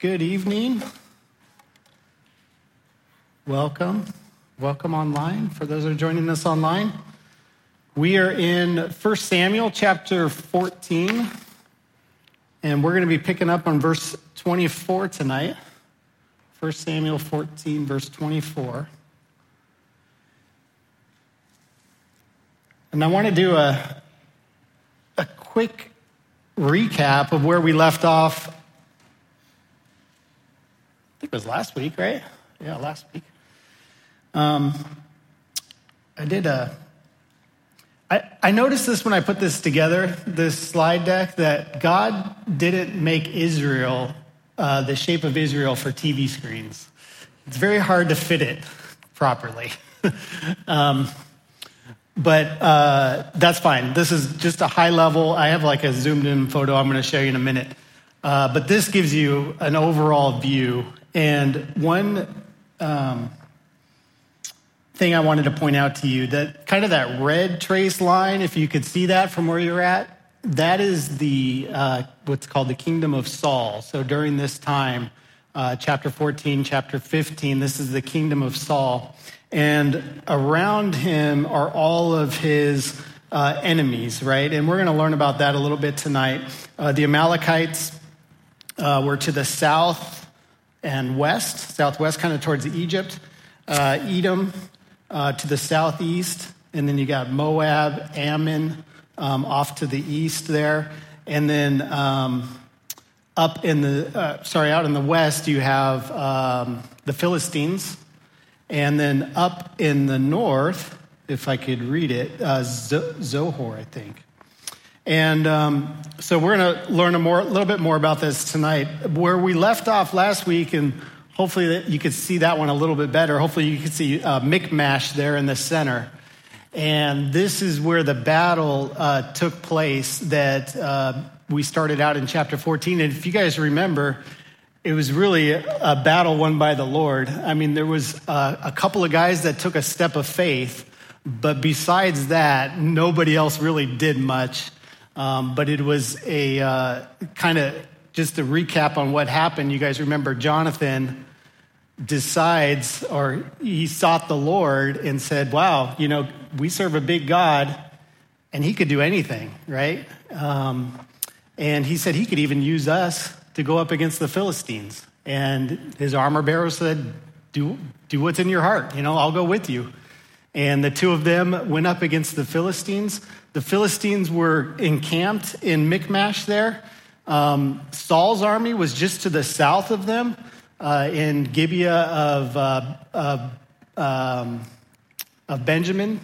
Good evening. Welcome. Welcome online for those who are joining us online. We are in 1 Samuel chapter 14, and we're going to be picking up on verse 24 tonight. 1 Samuel 14, verse 24. And I want to do a, a quick recap of where we left off. Think it was last week, right? Yeah, last week. Um, I did a. I, I noticed this when I put this together, this slide deck, that God didn't make Israel uh, the shape of Israel for TV screens. It's very hard to fit it properly. um, but uh, that's fine. This is just a high level. I have like a zoomed in photo I'm going to show you in a minute. Uh, but this gives you an overall view. And one um, thing I wanted to point out to you that kind of that red trace line, if you could see that from where you're at, that is the uh, what's called the kingdom of Saul. So during this time, uh, chapter 14, chapter 15, this is the kingdom of Saul and around him are all of his uh, enemies, right? And we're going to learn about that a little bit tonight. Uh, the Amalekites uh, were to the south and west, southwest, kind of towards Egypt. Uh, Edom uh, to the southeast, and then you got Moab, Ammon um, off to the east there, and then um, up in the uh, sorry, out in the west you have um, the Philistines and then up in the north, if I could read it, uh, Zohar, I think. And um, so we're going to learn a, more, little bit more about this tonight. Where we left off last week, and hopefully that you could see that one a little bit better. Hopefully you could see uh, Michmash there in the center. And this is where the battle uh, took place that uh, we started out in chapter 14. And if you guys remember, it was really a battle won by the Lord. I mean, there was a, a, couple of guys that took a step of faith, but besides that, nobody else really did much. Um, but it was a uh, kind of just a recap on what happened. You guys remember Jonathan decides, or he sought the Lord and said, Wow, you know, we serve a big God, and he could do anything, right? Um, and he said he could even use us to go up against the Philistines. And his armor bearer said, do, do what's in your heart. You know, I'll go with you. And the two of them went up against the Philistines. The Philistines were encamped in Michmash there. Um, Saul's army was just to the south of them uh, in Gibeah of, uh, um, of Benjamin.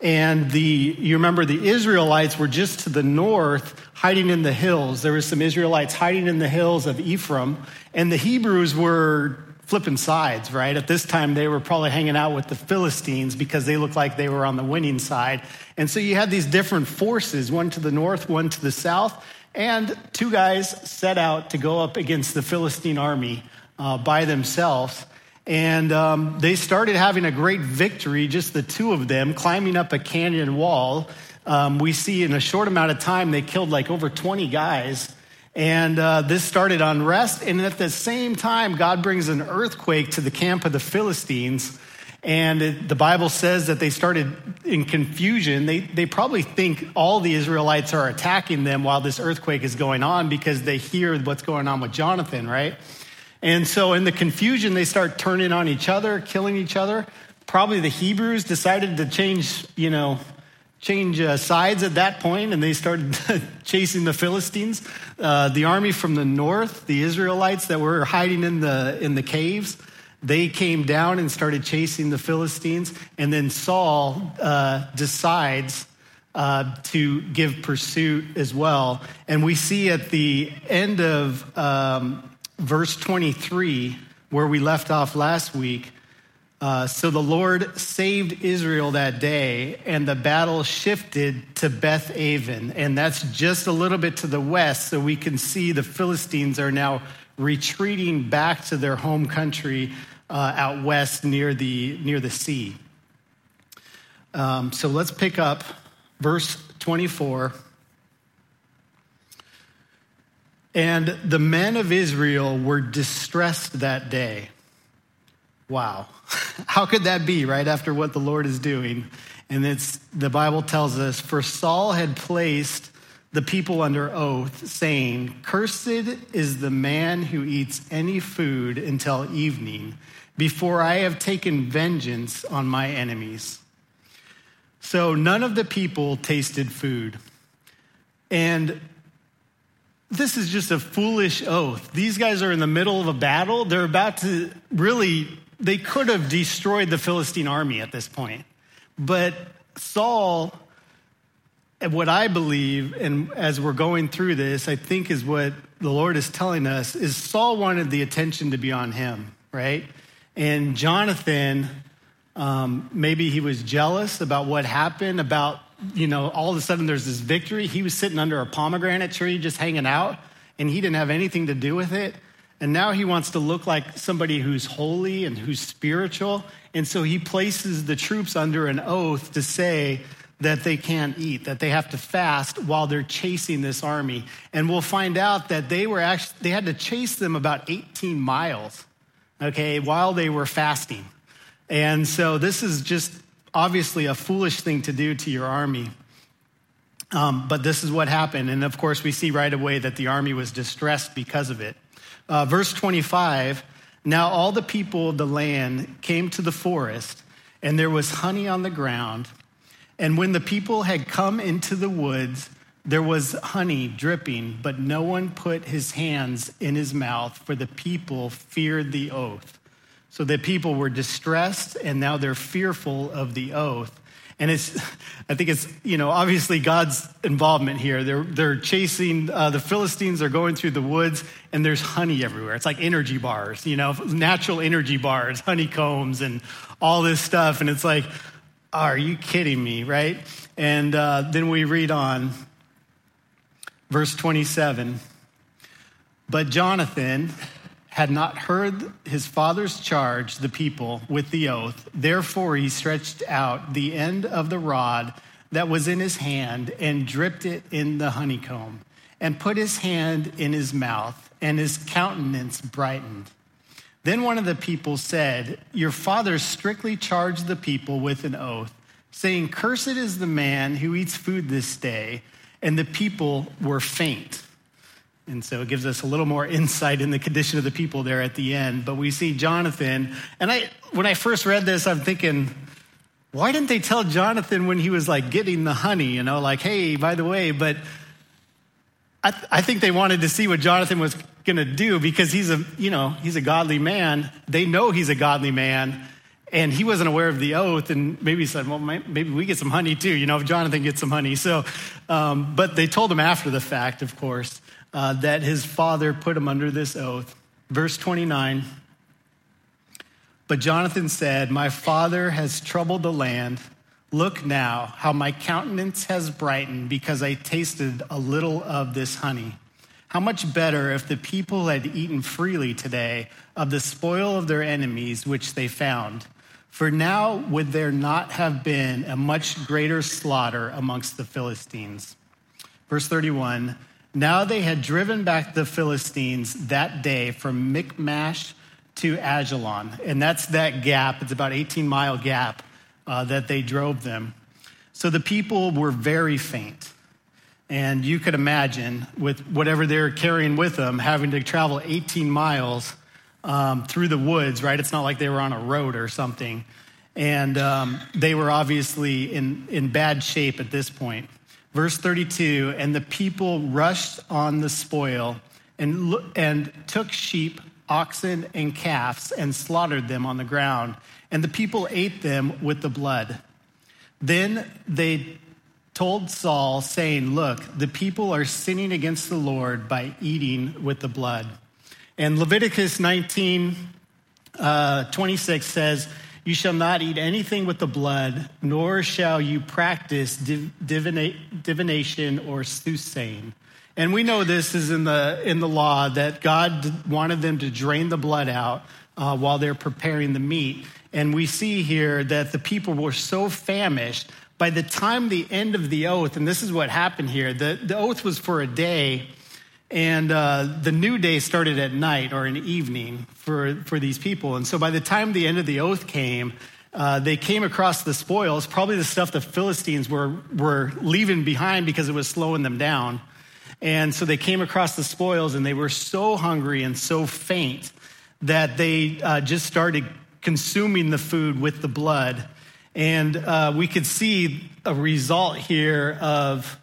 And the, you remember the Israelites were just to the north, hiding in the hills. There were some Israelites hiding in the hills of Ephraim, and the Hebrews were flipping sides, right? At this time, they were probably hanging out with the Philistines because they looked like they were on the winning side. And so you had these different forces, one to the north, one to the south, and two guys set out to go up against the Philistine army uh, by themselves. And um, they started having a great victory, just the two of them, climbing up a canyon wall. Um, we see in a short amount of time, they killed like over 20 guys. And uh, this started unrest. And at the same time, God brings an earthquake to the camp of the Philistines. And it, the Bible says that they started in confusion. They, they probably think all the Israelites are attacking them while this earthquake is going on because they hear what's going on with Jonathan, right? And so, in the confusion, they start turning on each other, killing each other. Probably the Hebrews decided to change, you know, change uh, sides at that point, and they started chasing the Philistines. Uh, the army from the north, the Israelites that were hiding in the in the caves, they came down and started chasing the Philistines. And then Saul uh, decides uh, to give pursuit as well. And we see at the end of um, verse 23, where we left off last week. Uh, so the Lord saved Israel that day, and the battle shifted to Beth Aven. And that's just a little bit to the west, so we can see the Philistines are now retreating back to their home country uh, out west near the, near the sea. Um, so let's pick up verse 24. And the men of Israel were distressed that day. Wow. How could that be right after what the Lord is doing? And it's the Bible tells us for Saul had placed the people under oath, saying, Cursed is the man who eats any food until evening, before I have taken vengeance on my enemies. So none of the people tasted food. And this is just a foolish oath. These guys are in the middle of a battle. They're about to really, they could have destroyed the Philistine army at this point. But Saul, what I believe, and as we're going through this, I think is what the Lord is telling us, is Saul wanted the attention to be on him, right? And Jonathan, um, maybe he was jealous about what happened, about you know, all of a sudden there's this victory. He was sitting under a pomegranate tree just hanging out, and he didn't have anything to do with it. And now he wants to look like somebody who's holy and who's spiritual. And so he places the troops under an oath to say that they can't eat, that they have to fast while they're chasing this army. And we'll find out that they were actually, they had to chase them about 18 miles, okay, while they were fasting. And so this is just obviously a foolish thing to do to your army. Um, but this is what happened. And of course, we see right away that the army was distressed because of it. Uh, verse 25 Now all the people of the land came to the forest, and there was honey on the ground. And when the people had come into the woods, there was honey dripping, but no one put his hands in his mouth, for the people feared the oath. So the people were distressed and now they're fearful of the oath. And it's, I think it's, you know, obviously God's involvement here. They're, they're chasing, uh, the Philistines are going through the woods and there's honey everywhere. It's like energy bars, you know, natural energy bars, honeycombs and all this stuff. And it's like, are you kidding me, right? And uh, then we read on, verse 27. But Jonathan, had not heard his father's charge, the people, with the oath. Therefore, he stretched out the end of the rod that was in his hand and dripped it in the honeycomb, and put his hand in his mouth, and his countenance brightened. Then one of the people said, Your father strictly charged the people with an oath, saying, Cursed is the man who eats food this day. And the people were faint. And so it gives us a little more insight in the condition of the people there at the end. But we see Jonathan, and I, when I first read this, I'm thinking, why didn't they tell Jonathan when he was like getting the honey, you know, like, hey, by the way, but I, th- I think they wanted to see what Jonathan was going to do because he's a, you know, he's a godly man. They know he's a godly man. And he wasn't aware of the oath and maybe he said well maybe we get some honey too you know if jonathan gets some honey. So um, but they told him after the fact of course uh, that his father put him under this oath. Verse 29 But Jonathan said, My father has troubled the land. Look now how my countenance has brightened because I tasted a little of this honey. How much better if the people had eaten freely today of the spoil of their enemies which they found. For now would there not have been a much greater slaughter amongst the Philistines. Verse 31 now they had driven back the Philistines that day from Michmash to Aijalon. And that's that gap. It's about 18 mile gap uh, that they drove them. So the people were very faint. And you could imagine, with whatever they're carrying with them, having to travel 18 miles um, through the woods, right? It's not like they were on a road or something. And um, they were obviously in, in bad shape at this point. Verse 32 And the people rushed on the spoil and, and took sheep, oxen, and calves and slaughtered them on the ground. And the people ate them with the blood. Then they told Saul, saying, Look, the people are sinning against the Lord by eating with the blood. And Leviticus 19 uh, 26 says, you shall not eat anything with the blood, nor shall you practice div- divina- divination or soothsaying. And we know this is in the, in the law that God wanted them to drain the blood out uh, while they're preparing the meat. And we see here that the people were so famished by the time the end of the oath, and this is what happened here the, the oath was for a day, And uh, the new day started at night or in evening for, for these people. And so by the time the end of the oath came, uh, they came across the spoils, probably the stuff the Philistines were, were leaving behind because it was slowing them down. And so they came across the spoils and they were so hungry and so faint that they uh, just started consuming the food with the blood. And uh, we could see a result here of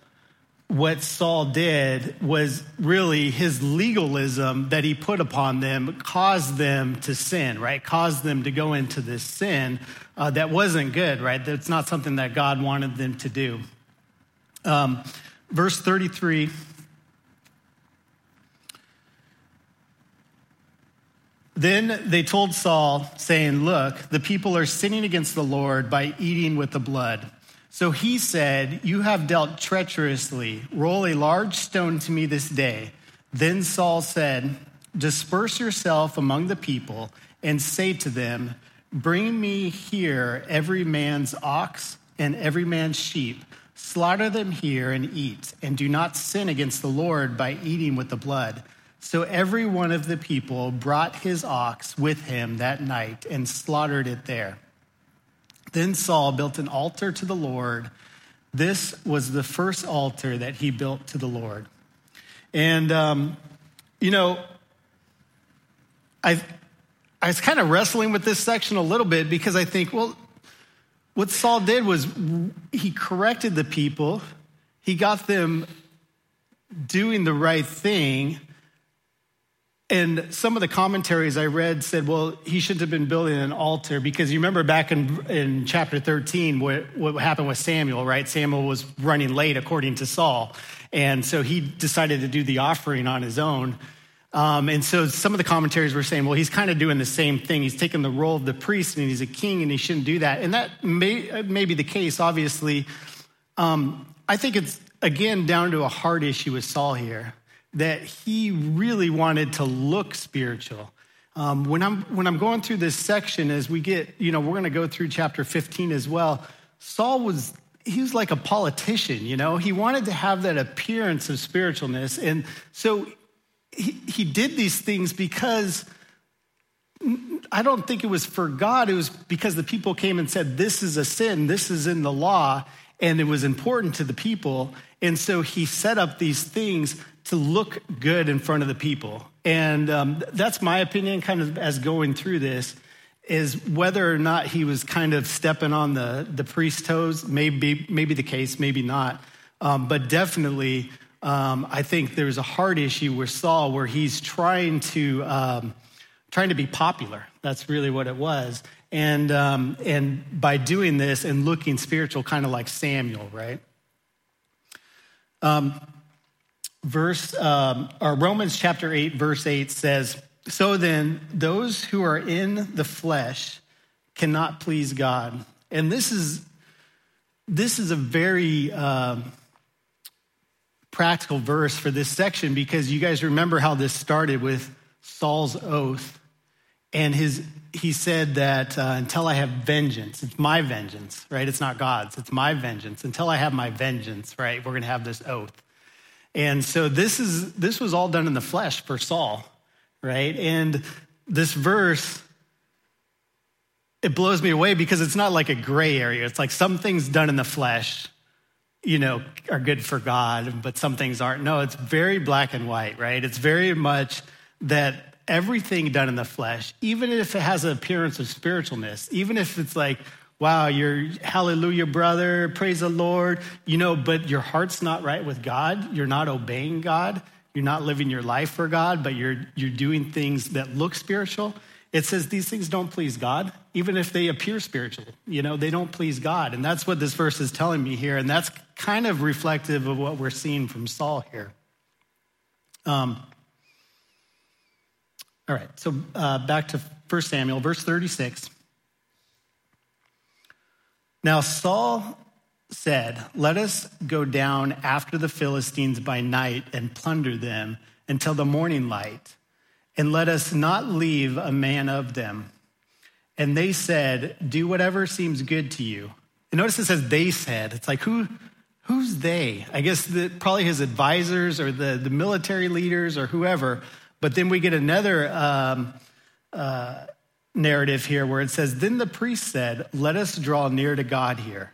what Saul did was really his legalism that he put upon them caused them to sin, right? Caused them to go into this sin uh, that wasn't good, right? That's not something that God wanted them to do. Um, verse 33. Then they told Saul, saying, Look, the people are sinning against the Lord by eating with the blood. So he said, You have dealt treacherously. Roll a large stone to me this day. Then Saul said, Disperse yourself among the people and say to them, Bring me here every man's ox and every man's sheep. Slaughter them here and eat, and do not sin against the Lord by eating with the blood. So every one of the people brought his ox with him that night and slaughtered it there. Then Saul built an altar to the Lord. This was the first altar that he built to the Lord. And, um, you know, I, I was kind of wrestling with this section a little bit because I think, well, what Saul did was he corrected the people, he got them doing the right thing, and some of the commentaries I read said, well, he shouldn't have been building an altar because you remember back in, in chapter 13 what, what happened with Samuel, right? Samuel was running late according to Saul. And so he decided to do the offering on his own. Um, and so some of the commentaries were saying, well, he's kind of doing the same thing. He's taking the role of the priest and he's a king and he shouldn't do that. And that may, may be the case, obviously. Um, I think it's, again, down to a heart issue with Saul here that he really wanted to look spiritual. Um, when, I'm, when I'm going through this section, as we get, you know, we're going to go through chapter 15 as well. Saul was, he was like a politician, you know, he wanted to have that appearance of spiritualness. And so he, he did these things because I don't think it was for God. It was because the people came and said, This is a sin, this is in the law, and it was important to the people. And so he set up these things to look good in front of the people. And um, that's my opinion, kind of as going through this, is whether or not he was kind of stepping on the, the priest's toes, maybe, maybe the case, maybe not. Um, but definitely, um, I think there's a hard issue with Saul where he's trying to, um, trying to be popular. That's really what it was. And, um, and by doing this and looking spiritual, kind of like Samuel, right? Um, verse, um, or Romans chapter 8, verse 8 says, So then, those who are in the flesh cannot please God. And this is, this is a very um, practical verse for this section because you guys remember how this started with Saul's oath. And his, he said that uh, until I have vengeance, it's my vengeance, right? It's not God's, it's my vengeance. Until I have my vengeance, right? We're going to have this oath. And so this is this was all done in the flesh for Saul, right? And this verse it blows me away because it's not like a gray area. It's like some things done in the flesh, you know, are good for God, but some things aren't. No, it's very black and white, right? It's very much that everything done in the flesh, even if it has an appearance of spiritualness, even if it's like, wow, you're hallelujah, brother, praise the Lord, you know, but your heart's not right with God. You're not obeying God. You're not living your life for God, but you're, you're doing things that look spiritual. It says these things don't please God, even if they appear spiritual. You know, they don't please God. And that's what this verse is telling me here. And that's kind of reflective of what we're seeing from Saul here. Um, all right, so uh, back to 1 Samuel, verse 36. Now, Saul said, Let us go down after the Philistines by night and plunder them until the morning light, and let us not leave a man of them. And they said, Do whatever seems good to you. And notice it says they said. It's like, who, who's they? I guess the, probably his advisors or the, the military leaders or whoever. But then we get another um, uh, narrative here where it says, Then the priest said, Let us draw near to God here.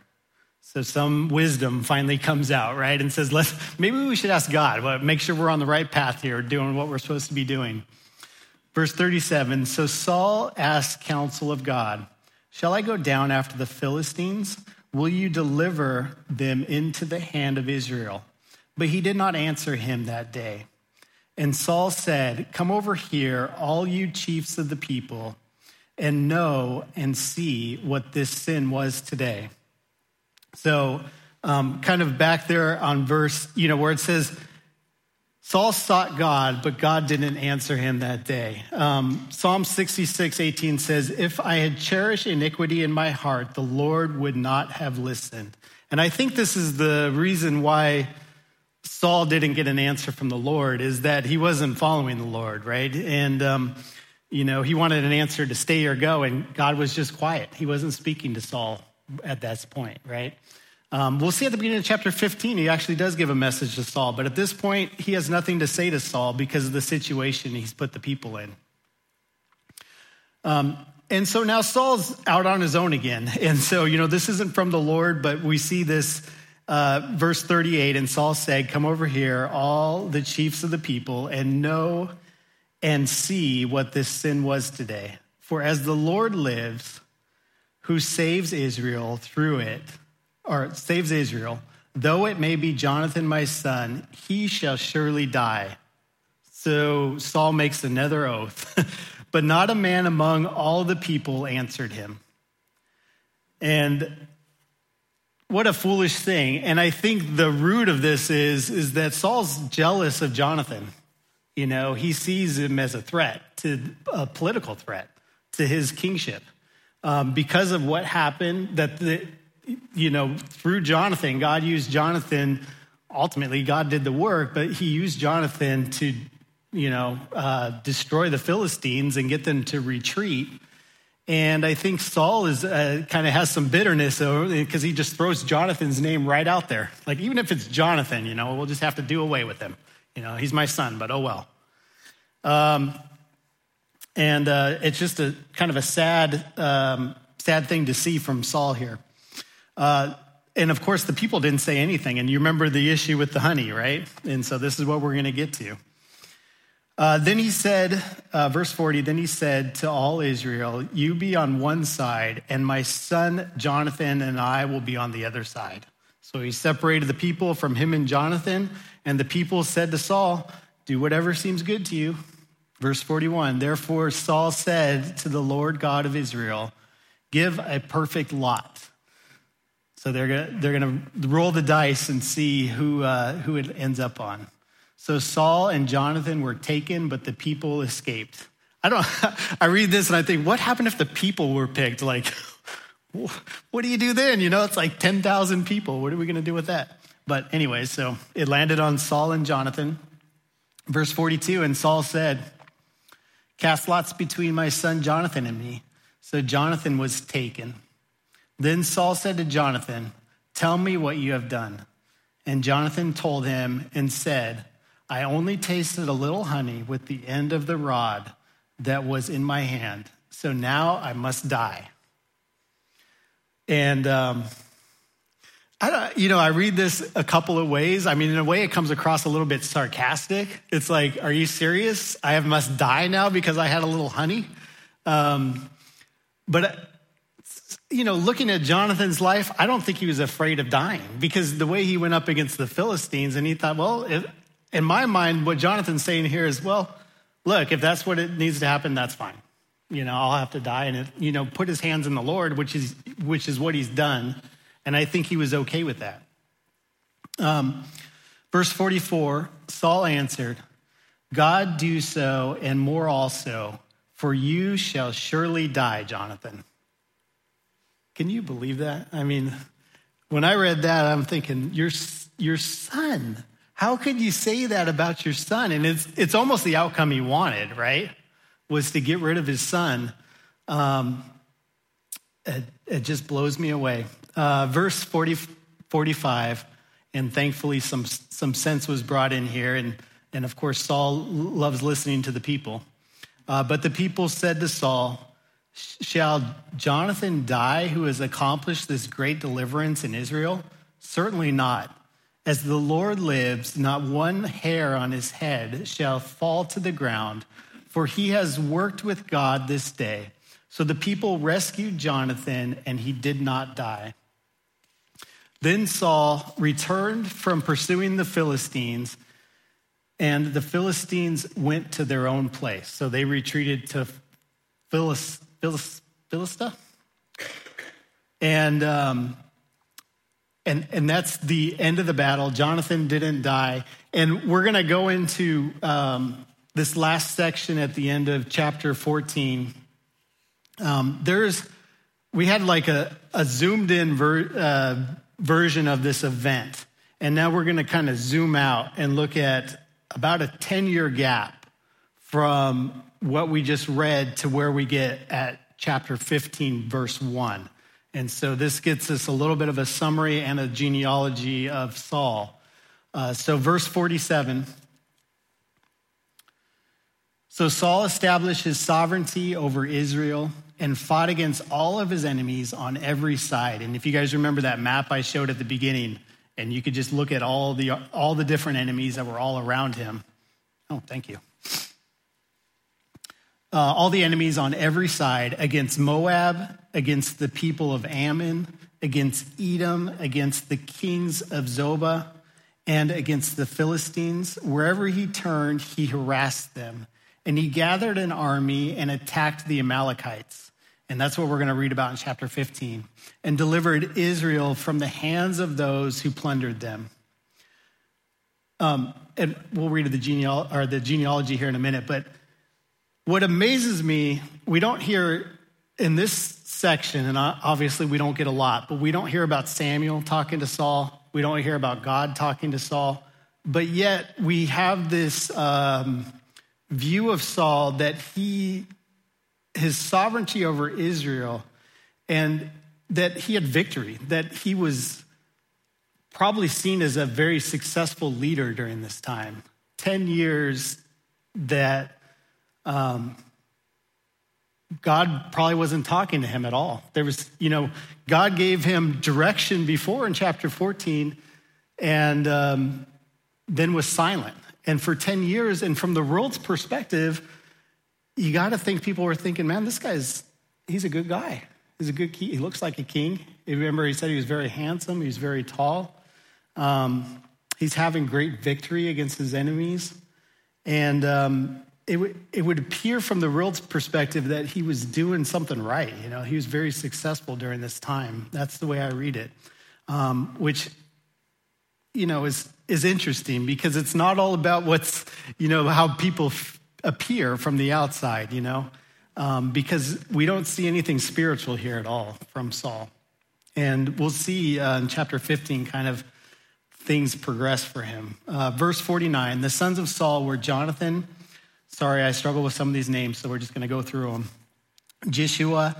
So some wisdom finally comes out, right? And says, Let's, maybe we should ask God, make sure we're on the right path here, doing what we're supposed to be doing. Verse 37 So Saul asked counsel of God, Shall I go down after the Philistines? Will you deliver them into the hand of Israel? But he did not answer him that day. And Saul said, Come over here, all you chiefs of the people, and know and see what this sin was today. So, um, kind of back there on verse, you know, where it says, Saul sought God, but God didn't answer him that day. Um, Psalm 66, 18 says, If I had cherished iniquity in my heart, the Lord would not have listened. And I think this is the reason why Saul didn't get an answer from the Lord is that he wasn't following the Lord, right? And, um, you know, he wanted an answer to stay or go, and God was just quiet. He wasn't speaking to Saul at that point, right? Um, we'll see at the beginning of chapter 15, he actually does give a message to Saul, but at this point, he has nothing to say to Saul because of the situation he's put the people in. Um, and so now Saul's out on his own again. And so, you know, this isn't from the Lord, but we see this uh, verse 38, and Saul said, Come over here, all the chiefs of the people, and know and see what this sin was today. For as the Lord lives, who saves Israel through it, or saves Israel, though it may be Jonathan my son, he shall surely die. So Saul makes another oath. but not a man among all the people answered him. And what a foolish thing. And I think the root of this is, is that Saul's jealous of Jonathan. You know, he sees him as a threat, to a political threat to his kingship. Um, because of what happened, that the, you know, through Jonathan, God used Jonathan. Ultimately, God did the work, but he used Jonathan to, you know, uh, destroy the Philistines and get them to retreat. And I think Saul is uh, kind of has some bitterness because he just throws Jonathan's name right out there. Like, even if it's Jonathan, you know, we'll just have to do away with him. You know, he's my son, but oh well. Um, and uh, it's just a kind of a sad, um, sad thing to see from Saul here. Uh, and of course, the people didn't say anything. And you remember the issue with the honey, right? And so this is what we're going to get to. Uh, then he said, uh, verse 40, then he said to all Israel, You be on one side, and my son Jonathan and I will be on the other side. So he separated the people from him and Jonathan, and the people said to Saul, Do whatever seems good to you. Verse 41, therefore Saul said to the Lord God of Israel, Give a perfect lot. So they're gonna, they're gonna roll the dice and see who, uh, who it ends up on. So Saul and Jonathan were taken, but the people escaped. I don't, I read this and I think, what happened if the people were picked? Like, what do you do then? You know, it's like 10,000 people. What are we going to do with that? But anyway, so it landed on Saul and Jonathan. Verse 42 And Saul said, Cast lots between my son Jonathan and me. So Jonathan was taken. Then Saul said to Jonathan, Tell me what you have done. And Jonathan told him and said, I only tasted a little honey with the end of the rod that was in my hand. So now I must die. And, um, I don't, you know, I read this a couple of ways. I mean, in a way, it comes across a little bit sarcastic. It's like, are you serious? I must die now because I had a little honey. Um, but, you know, looking at Jonathan's life, I don't think he was afraid of dying because the way he went up against the Philistines, and he thought, well, if, in my mind, what Jonathan's saying here is, well, look, if that's what it needs to happen, that's fine. You know, I'll have to die and, it, you know, put his hands in the Lord, which is, which is what he's done. And I think he was okay with that. Um, verse 44 Saul answered, God do so and more also, for you shall surely die, Jonathan. Can you believe that? I mean, when I read that, I'm thinking, your, your son how could you say that about your son? And it's, it's almost the outcome he wanted, right? Was to get rid of his son. Um, it, it, just blows me away. Uh, verse 40, 45 And thankfully, some, some sense was brought in here. And, and of course, Saul loves listening to the people. Uh, but the people said to Saul, Shall Jonathan die who has accomplished this great deliverance in Israel? Certainly not. As the Lord lives, not one hair on his head shall fall to the ground, for he has worked with God this day. So the people rescued Jonathan, and he did not die. Then Saul returned from pursuing the Philistines, and the Philistines went to their own place. So they retreated to Philist, Philist, Philistia. And, um, and, and that's the end of the battle. Jonathan didn't die. And we're going to go into um, this last section at the end of chapter 14 um, there's, we had like a, a zoomed in ver, uh, version of this event. And now we're going to kind of zoom out and look at about a 10 year gap from what we just read to where we get at chapter 15, verse 1. And so this gets us a little bit of a summary and a genealogy of Saul. Uh, so, verse 47 So Saul established his sovereignty over Israel and fought against all of his enemies on every side. And if you guys remember that map I showed at the beginning, and you could just look at all the, all the different enemies that were all around him. Oh, thank you. Uh, all the enemies on every side against Moab, against the people of Ammon, against Edom, against the kings of Zobah, and against the Philistines. Wherever he turned, he harassed them. And he gathered an army and attacked the Amalekites. And that's what we're going to read about in chapter 15. And delivered Israel from the hands of those who plundered them. Um, and we'll read the, geneal- or the genealogy here in a minute. But what amazes me, we don't hear in this section, and obviously we don't get a lot, but we don't hear about Samuel talking to Saul. We don't hear about God talking to Saul. But yet we have this um, view of Saul that he his sovereignty over Israel and that he had victory, that he was probably seen as a very successful leader during this time. 10 years that um, God probably wasn't talking to him at all. There was, you know, God gave him direction before in chapter 14 and um, then was silent. And for 10 years, and from the world's perspective, you got to think people were thinking, man, this guy's, he's a good guy. He's a good king. He looks like a king. You remember he said he was very handsome, he's very tall. Um, he's having great victory against his enemies. And um, it, w- it would appear from the world's perspective that he was doing something right. You know, he was very successful during this time. That's the way I read it, um, which, you know, is, is interesting because it's not all about what's, you know, how people appear from the outside, you know, um, because we don't see anything spiritual here at all from Saul. And we'll see uh, in chapter 15 kind of things progress for him. Uh, verse 49 the sons of Saul were Jonathan. Sorry, I struggle with some of these names, so we're just going to go through them. Jeshua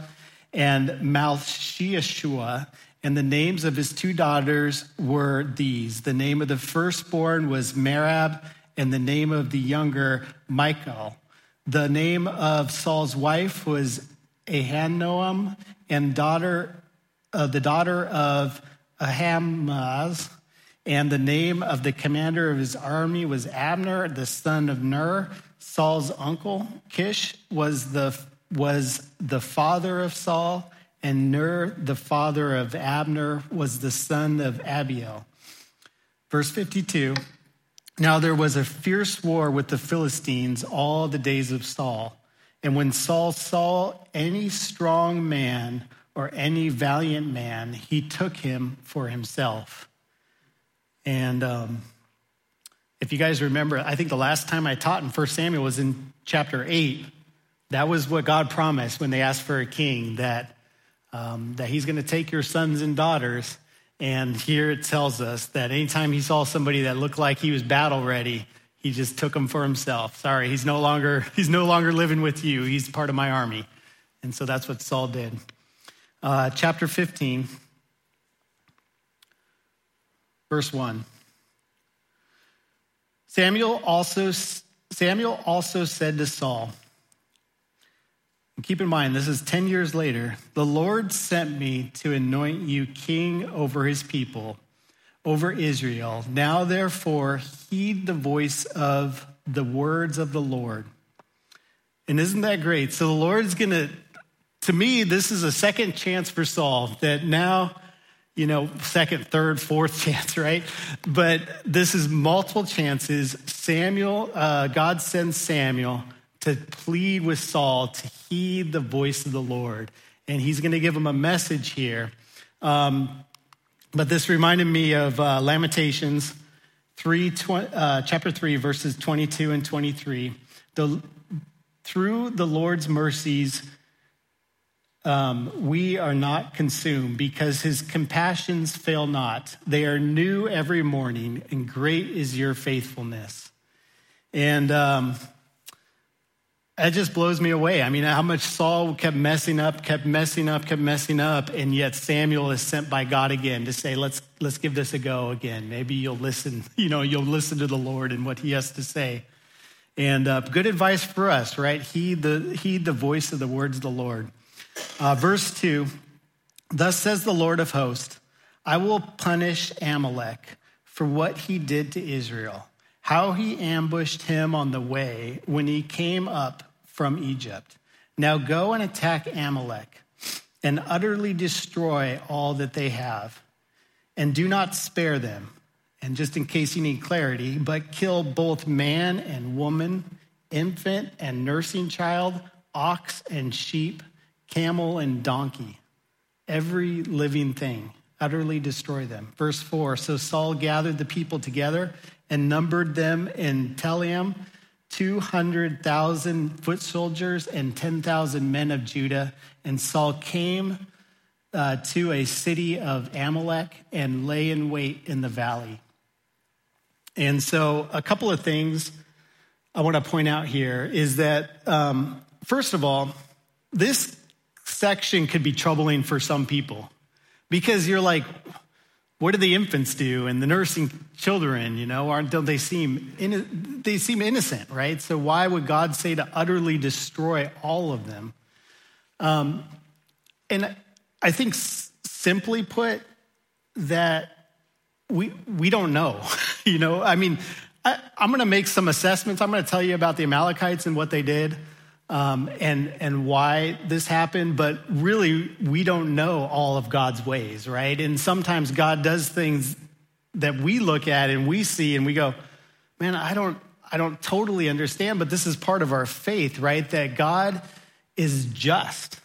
and Malchishua. And the names of his two daughters were these. The name of the firstborn was Merab, and the name of the younger, Michal. The name of Saul's wife was Ahinoam, and daughter, uh, the daughter of Ahimaaz. And the name of the commander of his army was Abner, the son of Ner. Saul's uncle, Kish, was the, was the father of Saul, and Ner, the father of Abner, was the son of Abiel. Verse 52 now there was a fierce war with the Philistines all the days of Saul. And when Saul saw any strong man or any valiant man, he took him for himself. And um, if you guys remember, I think the last time I taught in 1 Samuel was in chapter 8. That was what God promised when they asked for a king that, um, that he's going to take your sons and daughters and here it tells us that anytime he saw somebody that looked like he was battle ready, he just took him for himself. Sorry, he's no longer he's no longer living with you. He's part of my army. And so that's what Saul did. Uh, chapter 15. verse 1. Samuel also, Samuel also said to Saul, keep in mind, this is 10 years later. The Lord sent me to anoint you king over his people, over Israel. Now, therefore, heed the voice of the words of the Lord. And isn't that great? So the Lord's going to, to me, this is a second chance for Saul that now, you know, second, third, fourth chance, right? But this is multiple chances. Samuel, uh, God sends Samuel to plead with Saul to heed the voice of the Lord. And he's going to give him a message here. Um, but this reminded me of uh, Lamentations 3, tw- uh, chapter 3, verses 22 and 23. The, through the Lord's mercies, um, we are not consumed because his compassions fail not. They are new every morning, and great is your faithfulness. And um, that just blows me away. I mean, how much Saul kept messing up, kept messing up, kept messing up, and yet Samuel is sent by God again to say, "Let's let's give this a go again. Maybe you'll listen. You know, you'll listen to the Lord and what He has to say." And uh, good advice for us, right? Heed the heed the voice of the words of the Lord. Uh, verse two. Thus says the Lord of hosts, I will punish Amalek for what he did to Israel how he ambushed him on the way when he came up from Egypt. Now go and attack Amalek and utterly destroy all that they have, and do not spare them. And just in case you need clarity, but kill both man and woman, infant and nursing child, ox and sheep, camel and donkey, every living thing. Utterly destroy them. Verse 4 So Saul gathered the people together and numbered them in Telaim 200,000 foot soldiers and 10,000 men of Judah. And Saul came uh, to a city of Amalek and lay in wait in the valley. And so, a couple of things I want to point out here is that, um, first of all, this section could be troubling for some people. Because you're like, what do the infants do? And the nursing children you know aren't don't they seem they seem innocent right? So why would god say to utterly destroy all of them? Um, and i think simply put that we we don't know you know? I mean I, i'm going to make some assessments. I'm going to tell you about the amalekites and what they did um, and and why this happened, but really we don't know all of God's ways, right? And sometimes God does things that we look at and we see and we go, man, I don't I don't totally understand, but this is part of our faith, right? That God is just,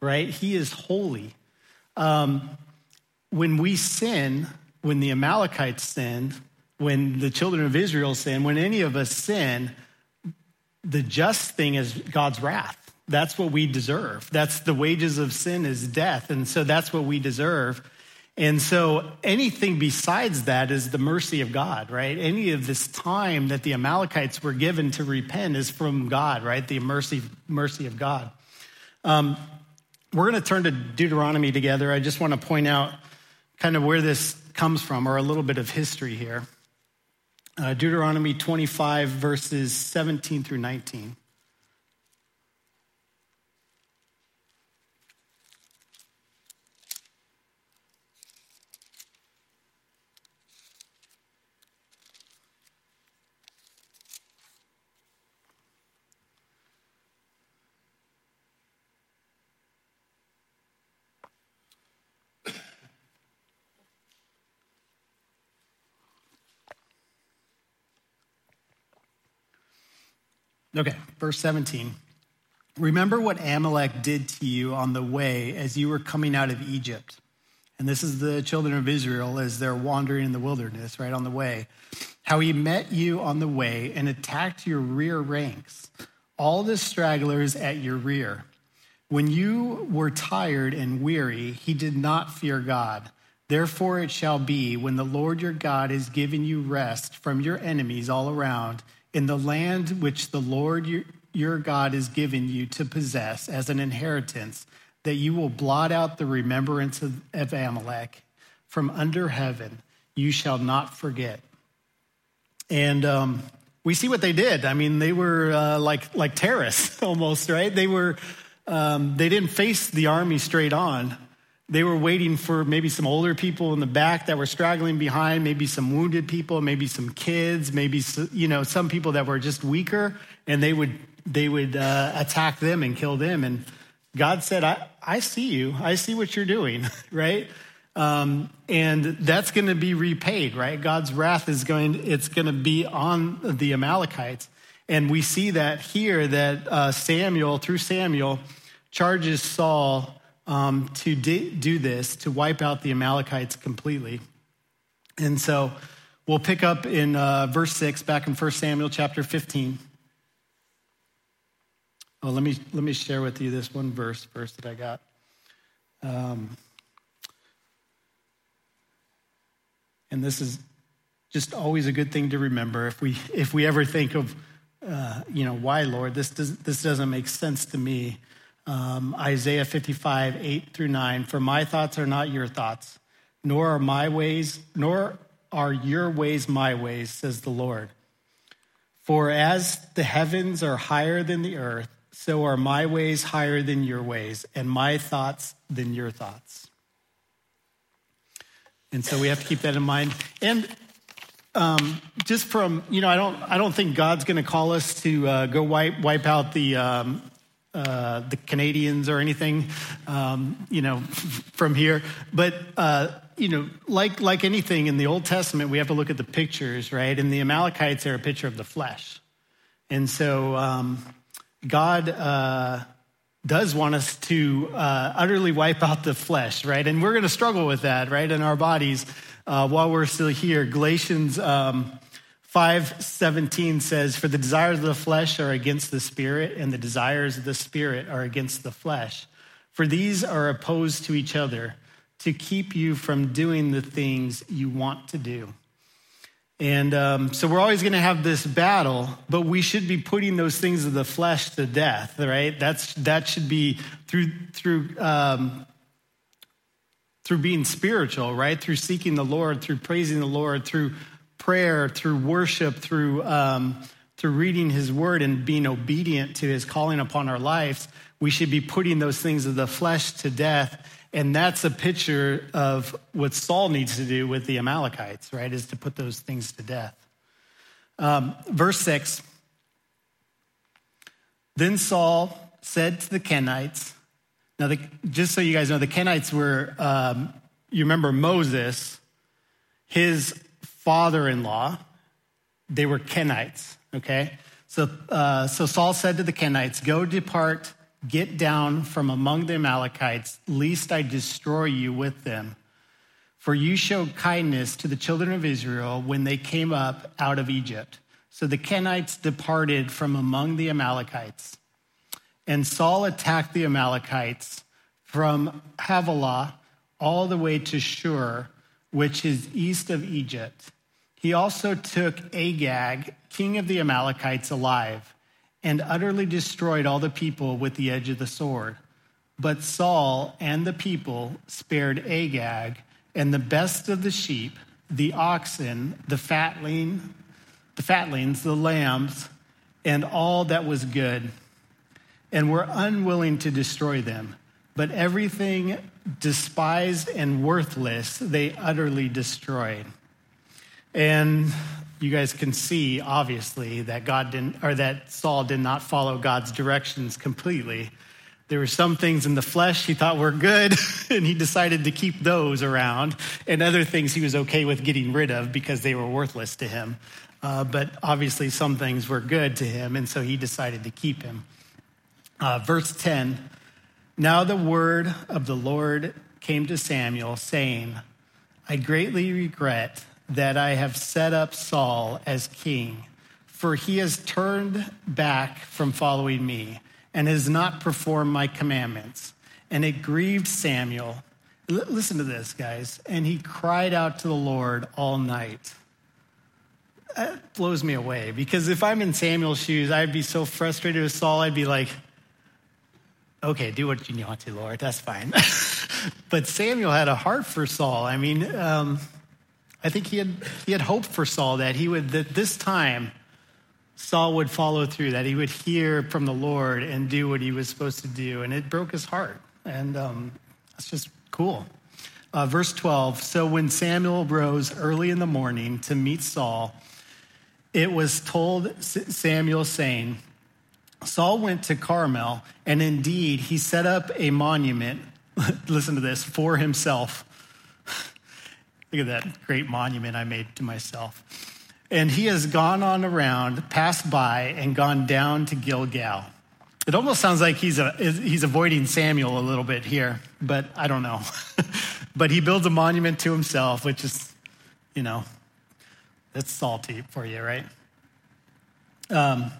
right? He is holy. Um, when we sin, when the Amalekites sinned, when the children of Israel sin, when any of us sin, the just thing is God's wrath. That's what we deserve. That's the wages of sin is death. And so that's what we deserve. And so anything besides that is the mercy of God, right? Any of this time that the Amalekites were given to repent is from God, right? The mercy, mercy of God. Um, we're going to turn to Deuteronomy together. I just want to point out kind of where this comes from or a little bit of history here uh, Deuteronomy 25, verses 17 through 19. Okay, verse 17. Remember what Amalek did to you on the way as you were coming out of Egypt. And this is the children of Israel as they're wandering in the wilderness, right on the way. How he met you on the way and attacked your rear ranks, all the stragglers at your rear. When you were tired and weary, he did not fear God. Therefore, it shall be when the Lord your God has given you rest from your enemies all around in the land which the Lord your, your God is giving you to possess as an inheritance, that you will blot out the remembrance of, of Amalek from under heaven. you shall not forget. And um, we see what they did. I mean, they were uh, like like terrorists almost, right? They were um, they didn't face the army straight on. They were waiting for maybe some older people in the back that were straggling behind, maybe some wounded people, maybe some kids, maybe you know some people that were just weaker, and they would they would uh, attack them and kill them. And God said, "I I see you. I see what you're doing." right? Um, and that's going to be repaid, right? God's wrath is going, it's going to be on the Amalekites. And we see that here that uh, Samuel, through Samuel, charges Saul um, to de- do this, to wipe out the Amalekites completely. And so we'll pick up in uh, verse 6, back in 1 Samuel chapter 15. Oh, let me, let me share with you this one verse first that I got. Um, And this is just always a good thing to remember if we, if we ever think of, uh, you know, why, Lord, this, does, this doesn't make sense to me. Um, Isaiah 55, 8 through 9. For my thoughts are not your thoughts, nor are my ways, nor are your ways my ways, says the Lord. For as the heavens are higher than the earth, so are my ways higher than your ways, and my thoughts than your thoughts. And so we have to keep that in mind. And um, just from you know, I don't I don't think God's going to call us to uh, go wipe wipe out the um, uh, the Canadians or anything, um, you know, from here. But uh, you know, like like anything in the Old Testament, we have to look at the pictures, right? And the Amalekites are a picture of the flesh, and so um, God uh, does want us to uh, utterly wipe out the flesh, right? And we're going to struggle with that, right, in our bodies uh, while we're still here. Galatians um, 5:17 says, "For the desires of the flesh are against the spirit, and the desires of the spirit are against the flesh. For these are opposed to each other, to keep you from doing the things you want to do." And um, so we're always going to have this battle, but we should be putting those things of the flesh to death, right? That's that should be through through um, through being spiritual, right? Through seeking the Lord, through praising the Lord, through prayer, through worship, through um, through reading His Word and being obedient to His calling upon our lives. We should be putting those things of the flesh to death and that's a picture of what Saul needs to do with the Amalekites, right? Is to put those things to death. Um, verse 6 Then Saul said to the Kenites, now, the, just so you guys know, the Kenites were, um, you remember Moses, his father in law, they were Kenites, okay? So, uh, so Saul said to the Kenites, Go depart Get down from among the Amalekites, lest I destroy you with them. For you showed kindness to the children of Israel when they came up out of Egypt. So the Kenites departed from among the Amalekites. And Saul attacked the Amalekites from Havilah all the way to Shur, which is east of Egypt. He also took Agag, king of the Amalekites, alive and utterly destroyed all the people with the edge of the sword. But Saul and the people spared Agag and the best of the sheep, the oxen, the fatling, the fatlings, the lambs, and all that was good, and were unwilling to destroy them. But everything despised and worthless they utterly destroyed. And you guys can see obviously that God didn't or that Saul did not follow God's directions completely. There were some things in the flesh he thought were good, and he decided to keep those around, and other things he was okay with getting rid of because they were worthless to him. Uh, but obviously, some things were good to him, and so he decided to keep him. Uh, verse 10 Now the word of the Lord came to Samuel, saying, I greatly regret that I have set up Saul as king, for he has turned back from following me and has not performed my commandments. And it grieved Samuel. L- listen to this, guys. And he cried out to the Lord all night. That blows me away because if I'm in Samuel's shoes, I'd be so frustrated with Saul. I'd be like, okay, do what you want to, Lord. That's fine. but Samuel had a heart for Saul. I mean, um, I think he had, he had hoped for Saul that he would, that this time, Saul would follow through, that he would hear from the Lord and do what he was supposed to do. And it broke his heart. And um, that's just cool. Uh, verse 12 So when Samuel rose early in the morning to meet Saul, it was told Samuel, saying, Saul went to Carmel, and indeed he set up a monument, listen to this, for himself. Look at that great monument I made to myself. And he has gone on around, passed by, and gone down to Gilgal. It almost sounds like he's, a, he's avoiding Samuel a little bit here, but I don't know. but he builds a monument to himself, which is, you know, that's salty for you, right? Um,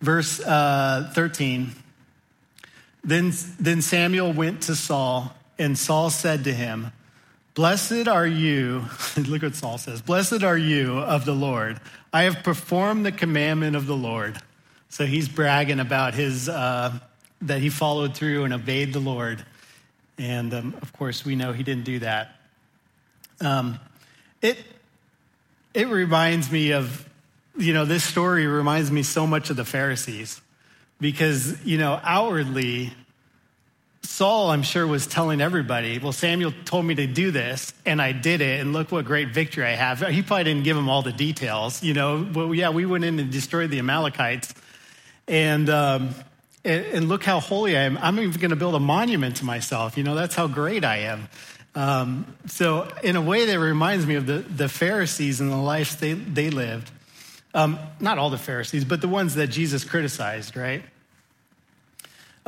verse uh, 13. Then, then Samuel went to Saul, and Saul said to him, Blessed are you, look what Saul says, Blessed are you of the Lord. I have performed the commandment of the Lord. So he's bragging about his, uh, that he followed through and obeyed the Lord. And um, of course, we know he didn't do that. Um, it, it reminds me of, you know, this story reminds me so much of the Pharisees because, you know, outwardly, Saul, I'm sure, was telling everybody, well, Samuel told me to do this, and I did it, and look what great victory I have. He probably didn't give him all the details, you know. Well, yeah, we went in and destroyed the Amalekites, and, um, and, and, look how holy I am. I'm even going to build a monument to myself, you know, that's how great I am. Um, so, in a way, that reminds me of the, the Pharisees and the life they, they lived. Um, not all the Pharisees, but the ones that Jesus criticized, right?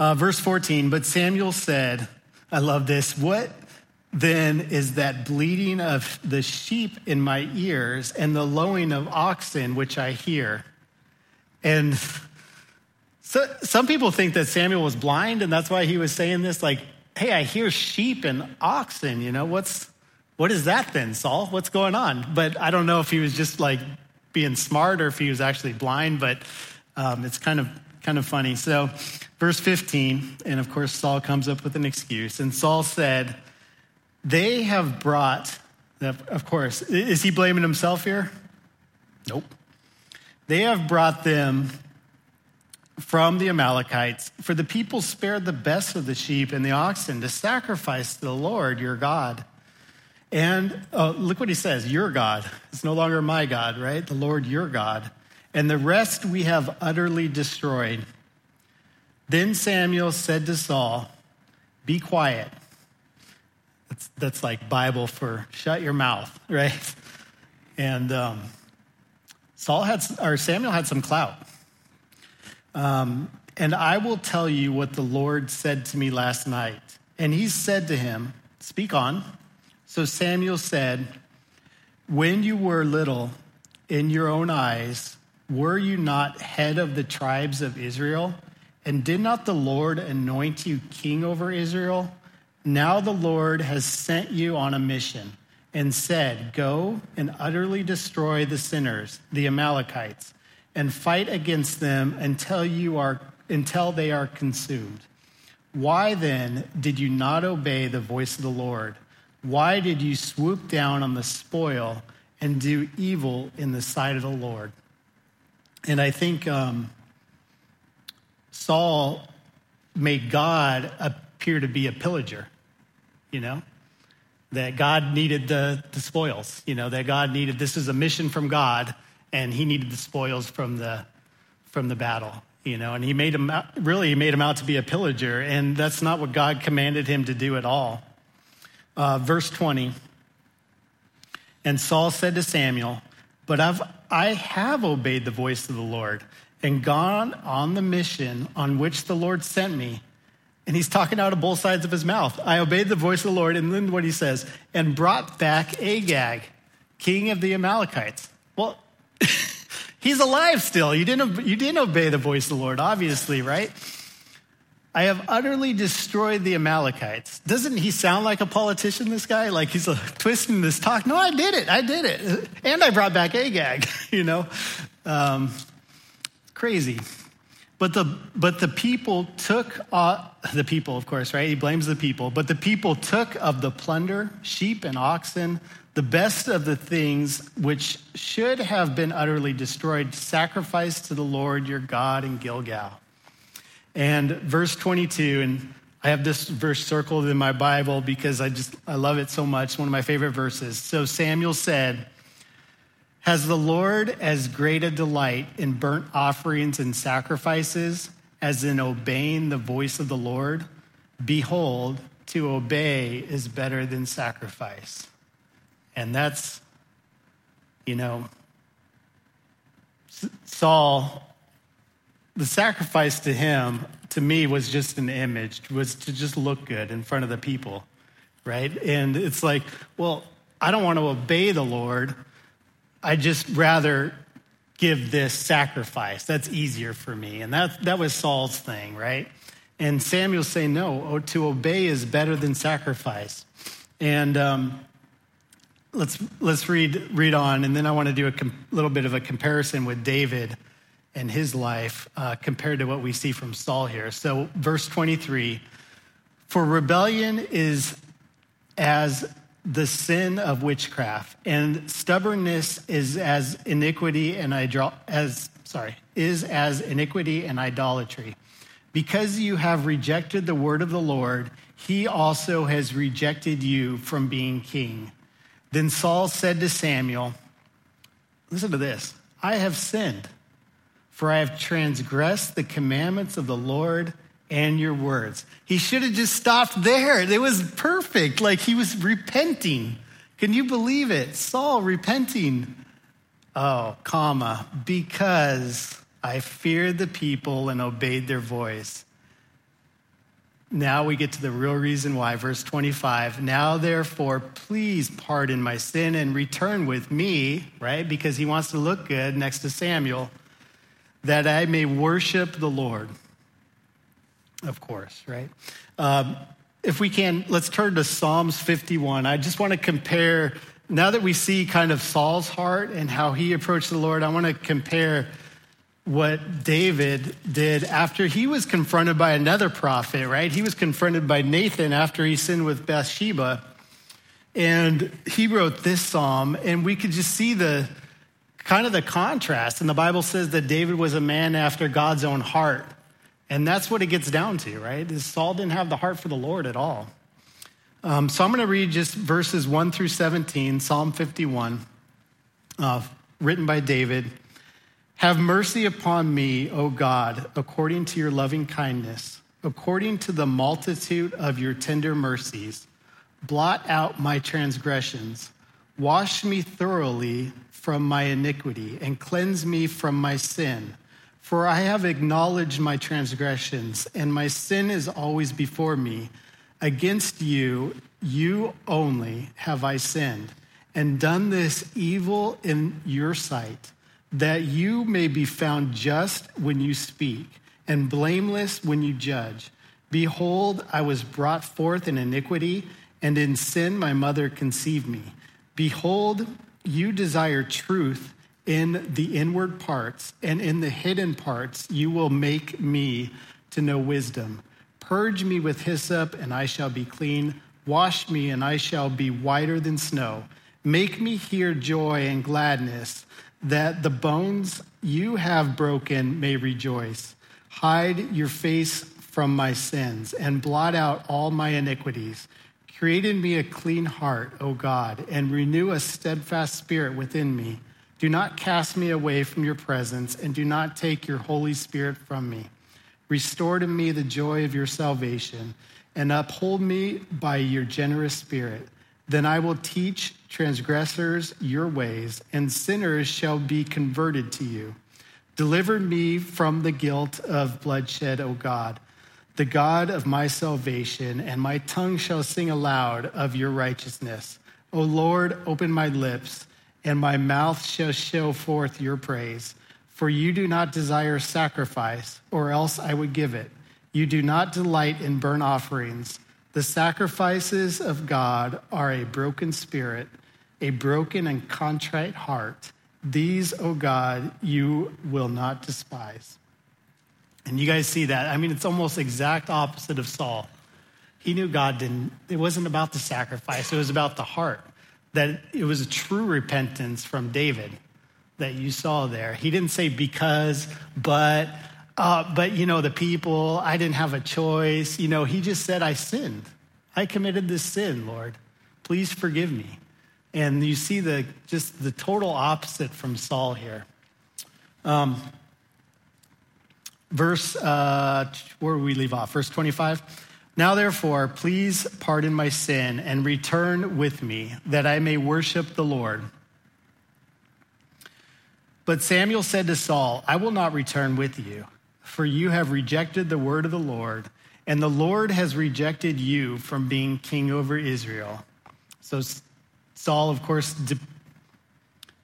Uh, verse 14, but Samuel said, I love this. What then is that bleating of the sheep in my ears and the lowing of oxen which I hear? And so, some people think that Samuel was blind, and that's why he was saying this. Like, hey, I hear sheep and oxen. You know, what's what is that then, Saul? What's going on? But I don't know if he was just like being smart or if he was actually blind. But um, it's kind of kind of funny. So Verse 15, and of course, Saul comes up with an excuse. And Saul said, They have brought, of course, is he blaming himself here? Nope. They have brought them from the Amalekites, for the people spared the best of the sheep and the oxen to sacrifice to the Lord your God. And uh, look what he says your God. It's no longer my God, right? The Lord your God. And the rest we have utterly destroyed. Then Samuel said to Saul, Be quiet. That's, that's like Bible for shut your mouth, right? And um, Saul had, or Samuel had some clout. Um, and I will tell you what the Lord said to me last night. And he said to him, Speak on. So Samuel said, When you were little in your own eyes, were you not head of the tribes of Israel? And did not the Lord anoint you king over Israel? Now the Lord has sent you on a mission and said, Go and utterly destroy the sinners, the Amalekites, and fight against them until you are until they are consumed. Why then did you not obey the voice of the Lord? Why did you swoop down on the spoil and do evil in the sight of the Lord? And I think um, Saul made God appear to be a pillager, you know? That God needed the, the spoils, you know, that God needed, this is a mission from God, and he needed the spoils from the, from the battle, you know? And he made him, out, really, he made him out to be a pillager, and that's not what God commanded him to do at all. Uh, verse 20, and Saul said to Samuel, But I've, I have obeyed the voice of the Lord and gone on the mission on which the Lord sent me. And he's talking out of both sides of his mouth. I obeyed the voice of the Lord, and then what he says, and brought back Agag, king of the Amalekites. Well, he's alive still. You didn't, you didn't obey the voice of the Lord, obviously, right? I have utterly destroyed the Amalekites. Doesn't he sound like a politician, this guy? Like he's uh, twisting this talk. No, I did it. I did it. And I brought back Agag, you know? Um, Crazy. But the, but the people took, uh, the people, of course, right? He blames the people. But the people took of the plunder, sheep and oxen, the best of the things which should have been utterly destroyed, sacrificed to the Lord your God in Gilgal. And verse 22, and I have this verse circled in my Bible because I just, I love it so much. One of my favorite verses. So Samuel said, has the Lord as great a delight in burnt offerings and sacrifices as in obeying the voice of the Lord? Behold, to obey is better than sacrifice. And that's, you know, Saul, the sacrifice to him, to me, was just an image, was to just look good in front of the people, right? And it's like, well, I don't want to obey the Lord I just rather give this sacrifice. That's easier for me. And that, that was Saul's thing, right? And Samuel's saying, no, oh, to obey is better than sacrifice. And um, let's, let's read, read on. And then I want to do a com- little bit of a comparison with David and his life uh, compared to what we see from Saul here. So, verse 23 For rebellion is as the sin of witchcraft, and stubbornness is as iniquity and idol- as sorry is as iniquity and idolatry. Because you have rejected the word of the Lord, he also has rejected you from being king. Then Saul said to Samuel, Listen to this I have sinned, for I have transgressed the commandments of the Lord and your words. He should have just stopped there. It was perfect. Like he was repenting. Can you believe it? Saul repenting. Oh, comma, because I feared the people and obeyed their voice. Now we get to the real reason why. Verse 25. Now, therefore, please pardon my sin and return with me, right? Because he wants to look good next to Samuel, that I may worship the Lord of course, right? Um, if we can, let's turn to Psalms 51. I just want to compare, now that we see kind of Saul's heart and how he approached the Lord, I want to compare what David did after he was confronted by another prophet, right? He was confronted by Nathan after he sinned with Bathsheba. And he wrote this psalm, and we could just see the kind of the contrast. And the Bible says that David was a man after God's own heart. And that's what it gets down to, right? Is Saul didn't have the heart for the Lord at all. Um, so I'm going to read just verses 1 through 17, Psalm 51, uh, written by David. Have mercy upon me, O God, according to your loving kindness, according to the multitude of your tender mercies. Blot out my transgressions. Wash me thoroughly from my iniquity and cleanse me from my sin. For I have acknowledged my transgressions, and my sin is always before me. Against you, you only, have I sinned, and done this evil in your sight, that you may be found just when you speak, and blameless when you judge. Behold, I was brought forth in iniquity, and in sin my mother conceived me. Behold, you desire truth in the inward parts and in the hidden parts you will make me to know wisdom. Purge me with hyssop, and I shall be clean. Wash me, and I shall be whiter than snow. Make me hear joy and gladness, that the bones you have broken may rejoice. Hide your face from my sins and blot out all my iniquities. Create in me a clean heart, O God, and renew a steadfast spirit within me. Do not cast me away from your presence, and do not take your Holy Spirit from me. Restore to me the joy of your salvation, and uphold me by your generous spirit. Then I will teach transgressors your ways, and sinners shall be converted to you. Deliver me from the guilt of bloodshed, O God, the God of my salvation, and my tongue shall sing aloud of your righteousness. O Lord, open my lips and my mouth shall show forth your praise. For you do not desire sacrifice, or else I would give it. You do not delight in burnt offerings. The sacrifices of God are a broken spirit, a broken and contrite heart. These, O God, you will not despise. And you guys see that. I mean, it's almost exact opposite of Saul. He knew God didn't, it wasn't about the sacrifice, it was about the heart. That it was a true repentance from David that you saw there. He didn't say because, but, uh, but, you know, the people, I didn't have a choice. You know, he just said, I sinned. I committed this sin, Lord. Please forgive me. And you see the just the total opposite from Saul here. Um, verse, uh, where we leave off? Verse 25. Now, therefore, please pardon my sin and return with me, that I may worship the Lord. But Samuel said to Saul, I will not return with you, for you have rejected the word of the Lord, and the Lord has rejected you from being king over Israel. So Saul, of course, de-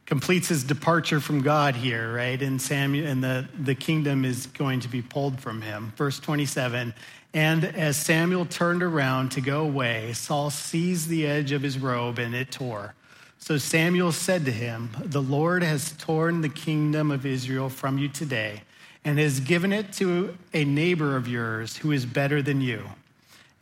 completes his departure from God here, right? And Samuel and the, the kingdom is going to be pulled from him. Verse 27. And as Samuel turned around to go away, Saul seized the edge of his robe and it tore. So Samuel said to him, The Lord has torn the kingdom of Israel from you today and has given it to a neighbor of yours who is better than you.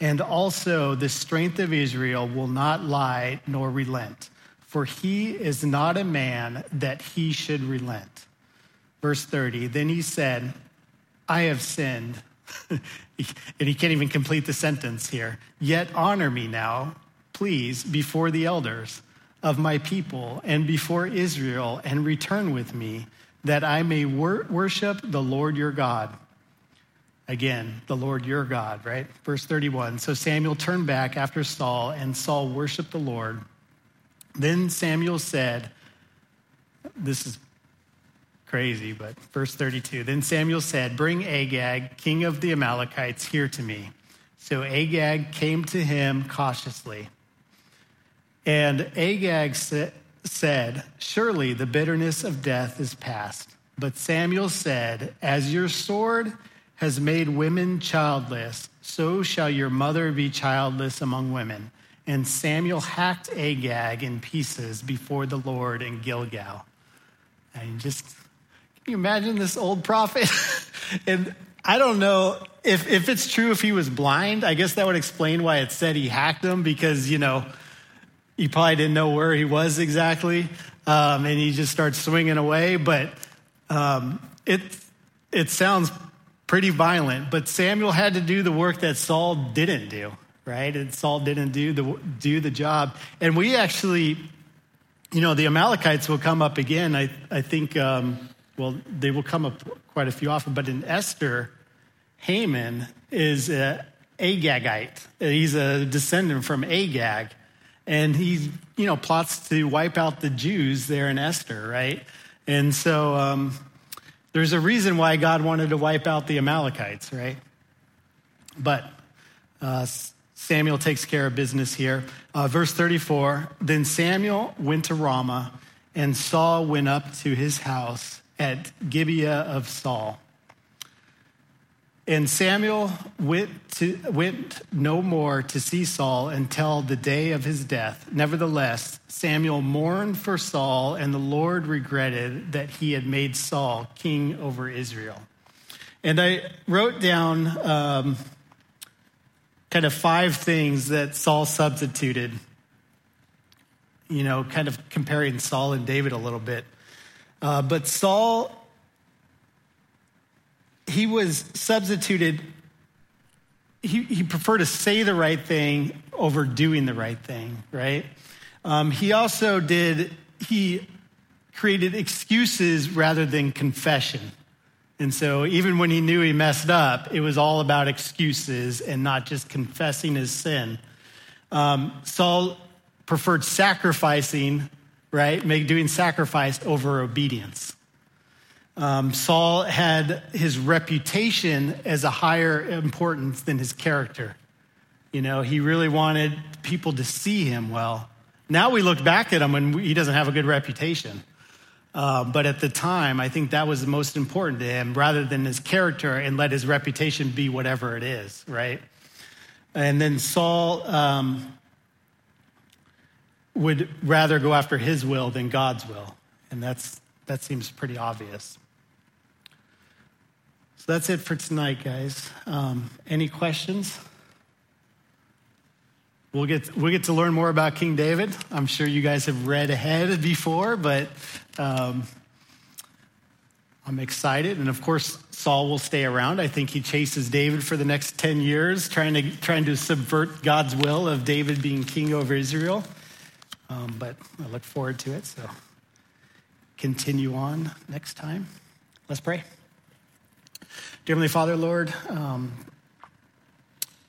And also, the strength of Israel will not lie nor relent, for he is not a man that he should relent. Verse 30 Then he said, I have sinned. and he can't even complete the sentence here. Yet honor me now, please, before the elders of my people and before Israel and return with me, that I may wor- worship the Lord your God. Again, the Lord your God, right? Verse 31. So Samuel turned back after Saul, and Saul worshiped the Lord. Then Samuel said, This is crazy, but verse 32. Then Samuel said, Bring Agag, king of the Amalekites, here to me. So Agag came to him cautiously. And Agag said, Surely the bitterness of death is past. But Samuel said, As your sword has made women childless, so shall your mother be childless among women. And Samuel hacked Agag in pieces before the Lord in Gilgal. And just, can you imagine this old prophet? and I don't know if, if it's true if he was blind. I guess that would explain why it said he hacked him because, you know, he probably didn't know where he was exactly, um, and he just starts swinging away. But um, it it sounds pretty violent. But Samuel had to do the work that Saul didn't do, right? And Saul didn't do the do the job. And we actually, you know, the Amalekites will come up again. I I think. Um, well, they will come up quite a few often, but in Esther, Haman is a Agagite. He's a descendant from Agag and he, you know, plots to wipe out the Jews there in Esther, right? And so um, there's a reason why God wanted to wipe out the Amalekites, right? But uh, Samuel takes care of business here. Uh, verse 34 Then Samuel went to Ramah, and Saul went up to his house at Gibeah of Saul. And Samuel went, to, went no more to see Saul until the day of his death. Nevertheless, Samuel mourned for Saul, and the Lord regretted that he had made Saul king over Israel. And I wrote down um, kind of five things that Saul substituted, you know, kind of comparing Saul and David a little bit. Uh, but Saul he was substituted, he, he preferred to say the right thing over doing the right thing, right? Um, he also did, he created excuses rather than confession. And so even when he knew he messed up, it was all about excuses and not just confessing his sin. Um, Saul preferred sacrificing, right? Make, doing sacrifice over obedience. Um, Saul had his reputation as a higher importance than his character. You know, he really wanted people to see him well. Now we look back at him and he doesn't have a good reputation. Uh, but at the time, I think that was the most important to him rather than his character and let his reputation be whatever it is, right? And then Saul um, would rather go after his will than God's will. And that's, that seems pretty obvious. So that's it for tonight, guys. Um, any questions? We'll get, we'll get to learn more about King David. I'm sure you guys have read ahead before, but um, I'm excited. And of course, Saul will stay around. I think he chases David for the next 10 years, trying to, trying to subvert God's will of David being king over Israel. Um, but I look forward to it. So continue on next time. Let's pray. Dear Heavenly Father, Lord, um,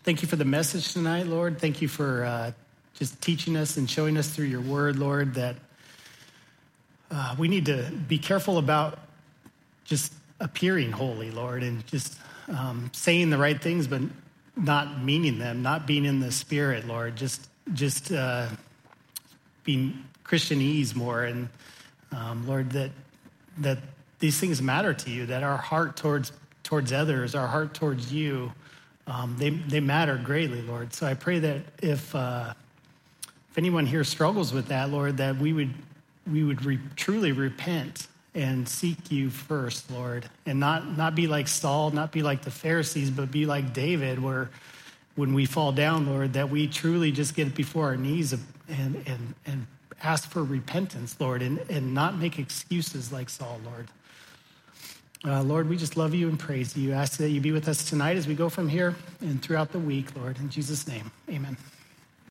Thank you for the message tonight, Lord. Thank you for uh, just teaching us and showing us through your word, Lord, that uh, we need to be careful about just appearing holy, Lord, and just um, saying the right things, but not meaning them, not being in the spirit, Lord. Just, just uh, being Christianese more, and um, Lord, that that these things matter to you. That our heart towards towards others, our heart towards you um, they, they matter greatly, Lord. So I pray that if, uh, if anyone here struggles with that, Lord, that we would, we would re- truly repent and seek you first, Lord, and not, not be like Saul, not be like the Pharisees, but be like David, where when we fall down, Lord, that we truly just get before our knees and, and, and ask for repentance, Lord, and, and not make excuses like Saul, Lord. Uh, Lord, we just love you and praise you. Ask that you be with us tonight as we go from here and throughout the week, Lord. In Jesus' name, amen.